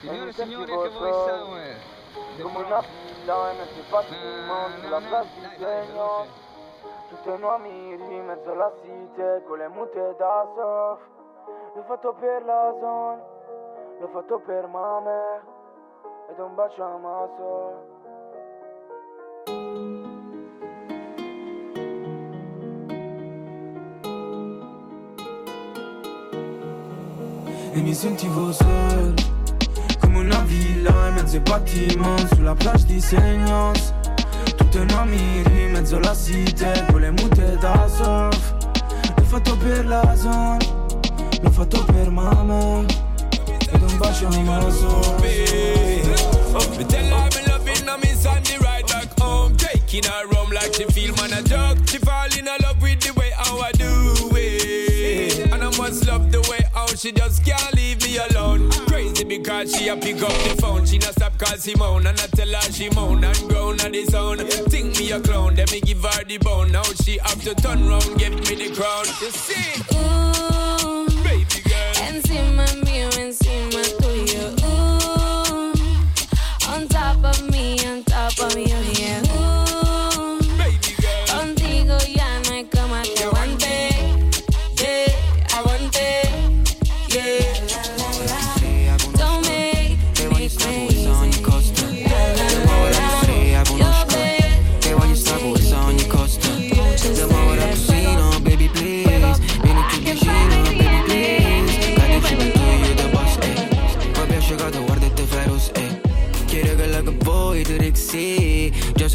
Signore e signori, che voi Sour. Come una fila in mezzo ai patrimoni sulla plaza di segno Tutti i nuovi in mezzo alla city con le mute da surf. L'ho fatto per la zona, l'ho fatto per mame Ed un bacio a maso. E mi sentivo solo mezzo ai battimenti Sulla plage di Seignos Tutte nuoviri in mezzo le la un a me on the ride back home. Taking her home like she feel man a joke. She fall in love with the way how I do it. And I must love the way how she just can't leave me alone. Crazy because she a pick up the phone. She not stop call moan And I tell her she moan and groan on the sound. Think me a clown, then me give her the bone. Now she have to turn round, give me the crown. You see, Ooh, baby girl. encima mío, encima tuyo.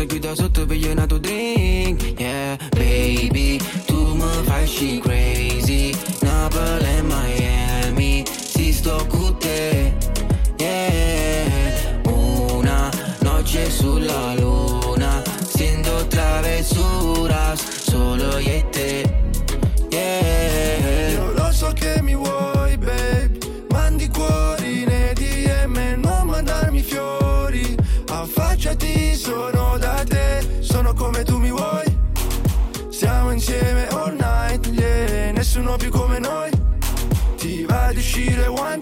secret that's to be, you're not to drink. Yeah, baby, too much high, she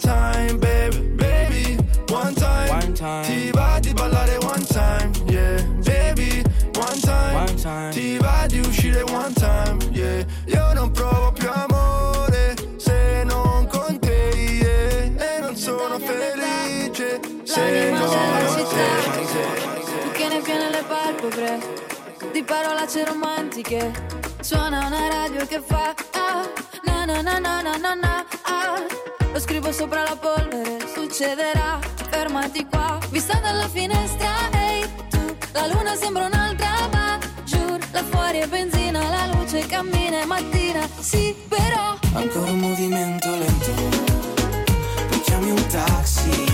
time, babe Baby, one time, One time. Ti va di ballare one time, yeah Baby, one time, One time. Ti va di uscire one time, yeah Io non provo più amore Se non con te, yeah E non sono felice Se non con città. te Tu che ne piene le palpebre Di parolacce romantiche Suona una radio che fa ah, Na na na na na na na ah. Scrivo sopra la polvere Succederà, fermati qua. Vista dalla finestra, ehi tu. La luna sembra un'altra ma Giuro, là fuori è benzina La luce cammina, è mattina. Sì, però Ancora un movimento lento. Poi chiami un taxi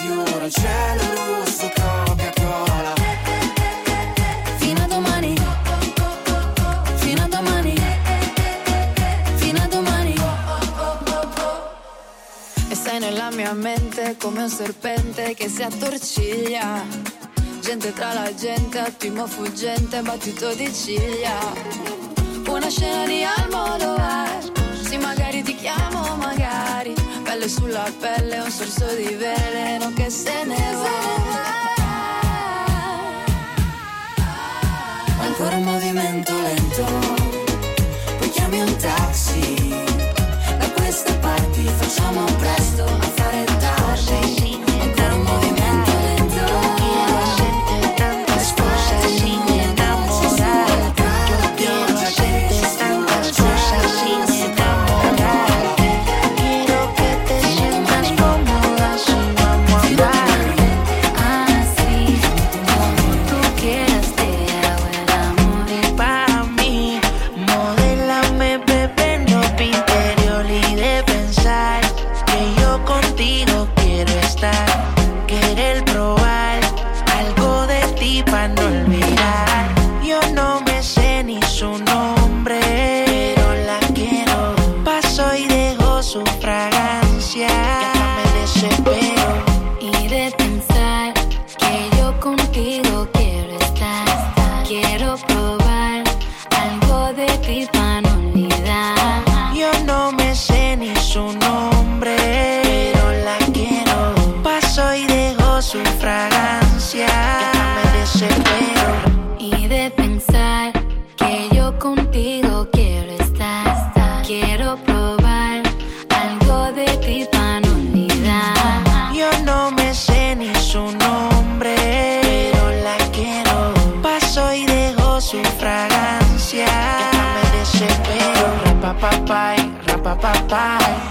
sfiora Il cielo rosso Coca-Cola. Fino a domani. Fino a domani. Fino a domani. E sei nella mia mente come un serpente che si attorciglia. Gente tra la gente, attimo fuggente, battito di ciglia. Una scena di Almodovar Pelle sulla pelle, un sorso di veleno che se ne va. Ancora un movimento lento Poi chiami un taxi. Da queste parti facciamo presto a fare tardi by.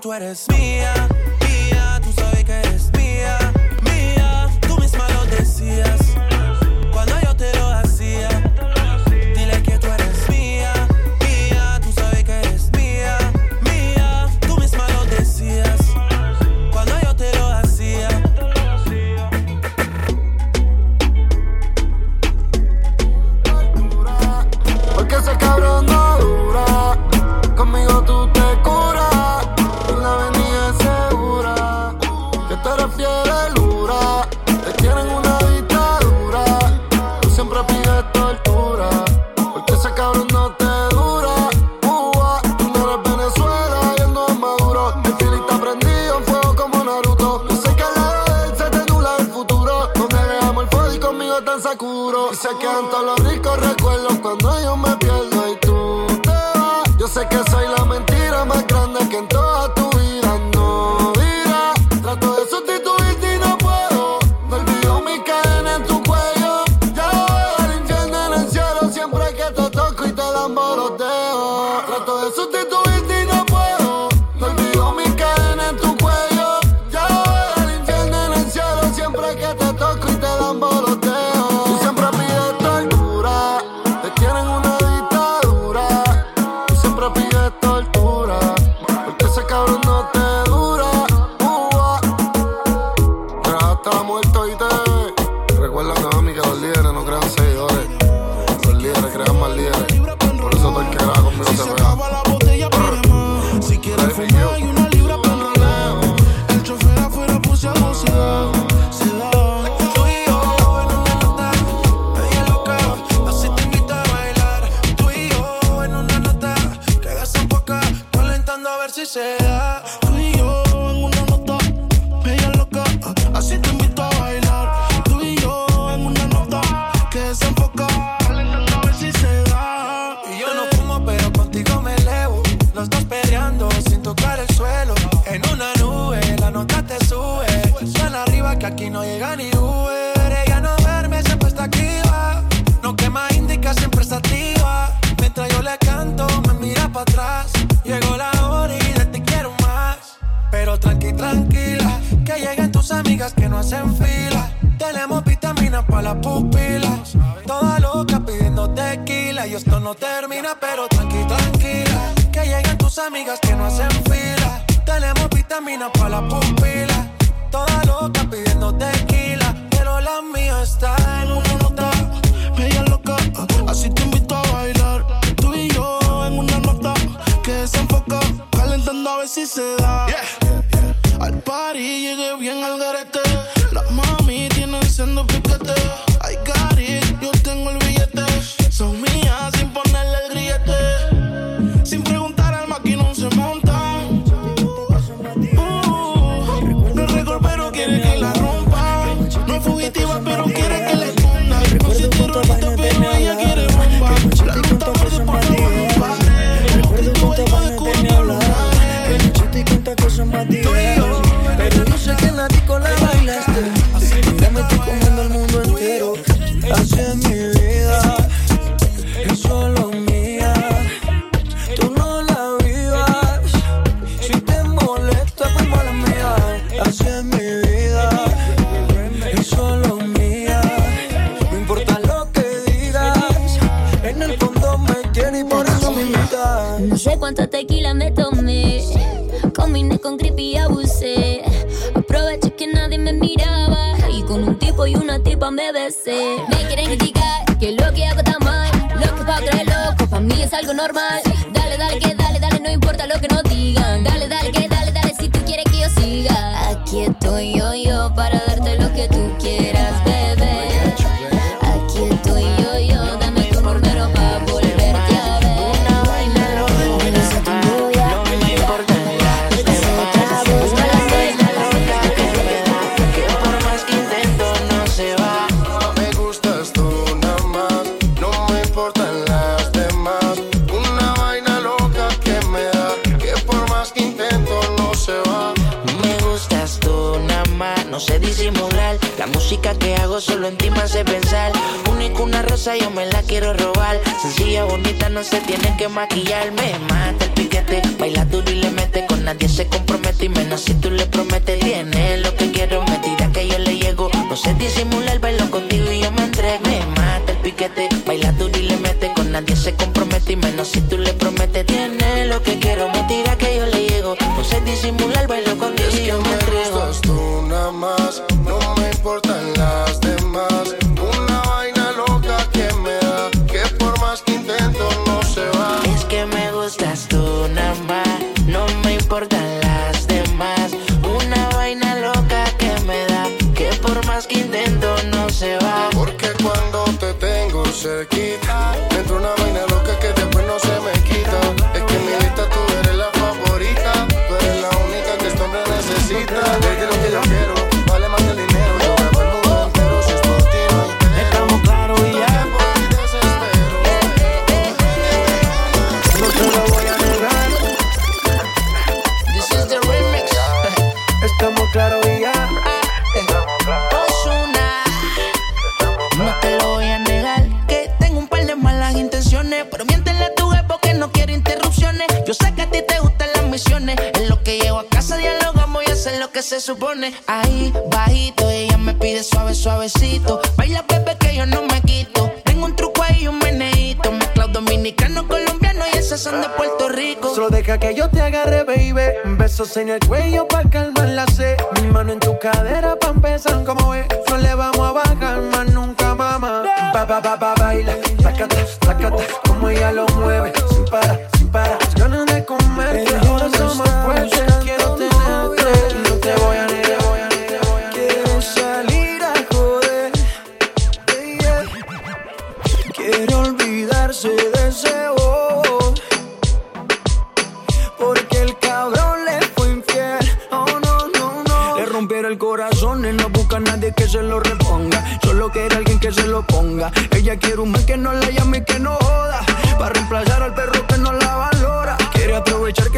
tú eres mía. se quedan todos los ricos recuerdos cuando yo me pierdo y tú te vas. Yo sé que sin tocar el suelo. En una nube, la nota te sube. Tan arriba que aquí no llega ni Uber. Ella no verme, siempre está activa. No quema indica, siempre está activa. Mientras yo le canto, me mira para atrás. Llegó la hora y de te quiero más. Pero tranqui, tranquila, que lleguen tus amigas que no hacen fila. Tenemos vitaminas para las pupilas. Toda loca pidiendo tequila y esto no termina, pero tranqui, tranquila tus amigas que no hacen fila. Tenemos vitaminas para la pupila. Toda loca pidiendo tequila, pero la mía está en una nota. Media loca, así te invito a bailar. Tú y yo en una nota que se enfoca, calentando a ver si se da. Al party llegué bien al garete. Las mami tienen siendo pipi ojos solo en ti me hace pensar. Única una rosa, yo me la quiero robar. Sencilla, bonita, no se tiene que maquillar. Me mata el piquete, baila duro y le mete. Con nadie se compromete y menos si tú le prometes. Tiene lo que quiero, me tira que yo le llego. No sé disimular, bailo contigo y yo me entrego. Me mata el piquete, baila duro y le mete. Con nadie se compromete y menos si tú le prometes. Se supone. Ahí bajito ella me pide suave suavecito, baila bebé que yo no me quito. Tengo un truco ahí un meneíto, mezclado dominicano colombiano y esas son de Puerto Rico. Solo deja que yo te agarre, baby. Besos en el cuello pa' calmar la sed. Mi mano en tu cadera pa' empezar como es. No le vamos a bajar más nunca, mamá. Pa, pa, pa, pa, baila. Sácate, sácate. Como ella lo mueve. Sin parar.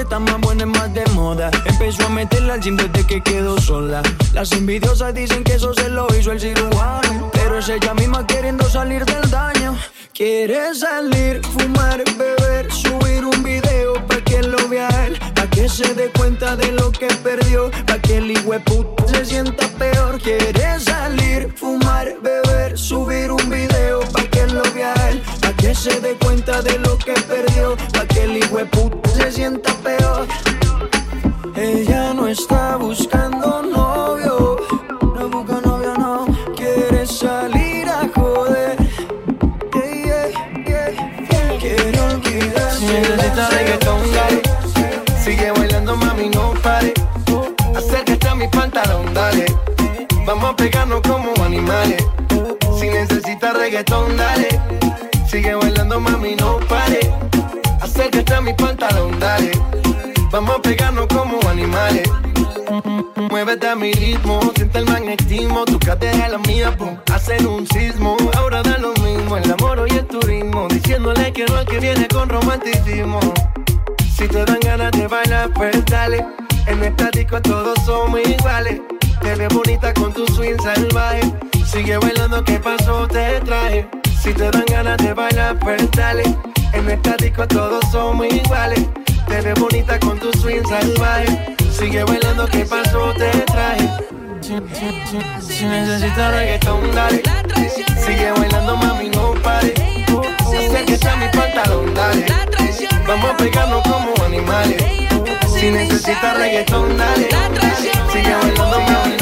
Está más buena y más de moda. Empezó a meterla al gym desde que quedó sola. Las envidiosas dicen que eso se lo hizo el cirujano. Pero es ella misma queriendo salir del daño. Quiere salir, fumar, beber, subir un video pa' que lo vea él, pa' que se dé cuenta de lo que perdió, pa' que el hijueput se sienta peor. Quiere salir, fumar, beber, subir un video pa' que lo vea él, que se dé cuenta de lo que perdió, pa' que el hijueput se sienta peor. Ella no está buscando novio, no busca novio, no, quiere salir a joder. Yeah, yeah, yeah. Quiero olvidarse. Si necesitas reggaetón, dale. Sigue bailando, mami, no pare. Acércate a mi pantalón, dale. Vamos a pegarnos como animales. Si necesitas reggaetón, dale. Sigue bailando, mami, no pare. Acércate a mi pantalón, dale. Vamos a pegarnos como animales. Muévete a mi ritmo, siente el magnetismo. Tu cadera es la mía, pum, hacen un sismo. Ahora da lo mismo, el amor y el turismo. Diciéndole que no es que viene con romanticismo. Si te dan ganas de bailar, pues dale. En esta disco todos somos iguales. Te ves bonita con tu swing salvaje. Sigue bailando, ¿qué pasó? Te traje. Si te dan ganas de bailar, pues dale. En esta disco todos somos iguales. Te ves bonita con tu swing salvaje. Sigue bailando, ¿qué pasó? Te traje. Si, si- si- si necesitas reggaetón, dale. Sigue bailando, mami, no pare. Acércate a mi pantalón, dale. Vamos a pegarnos como animales. Si necesitas reggaetón, dale. Sigue bailando, mami,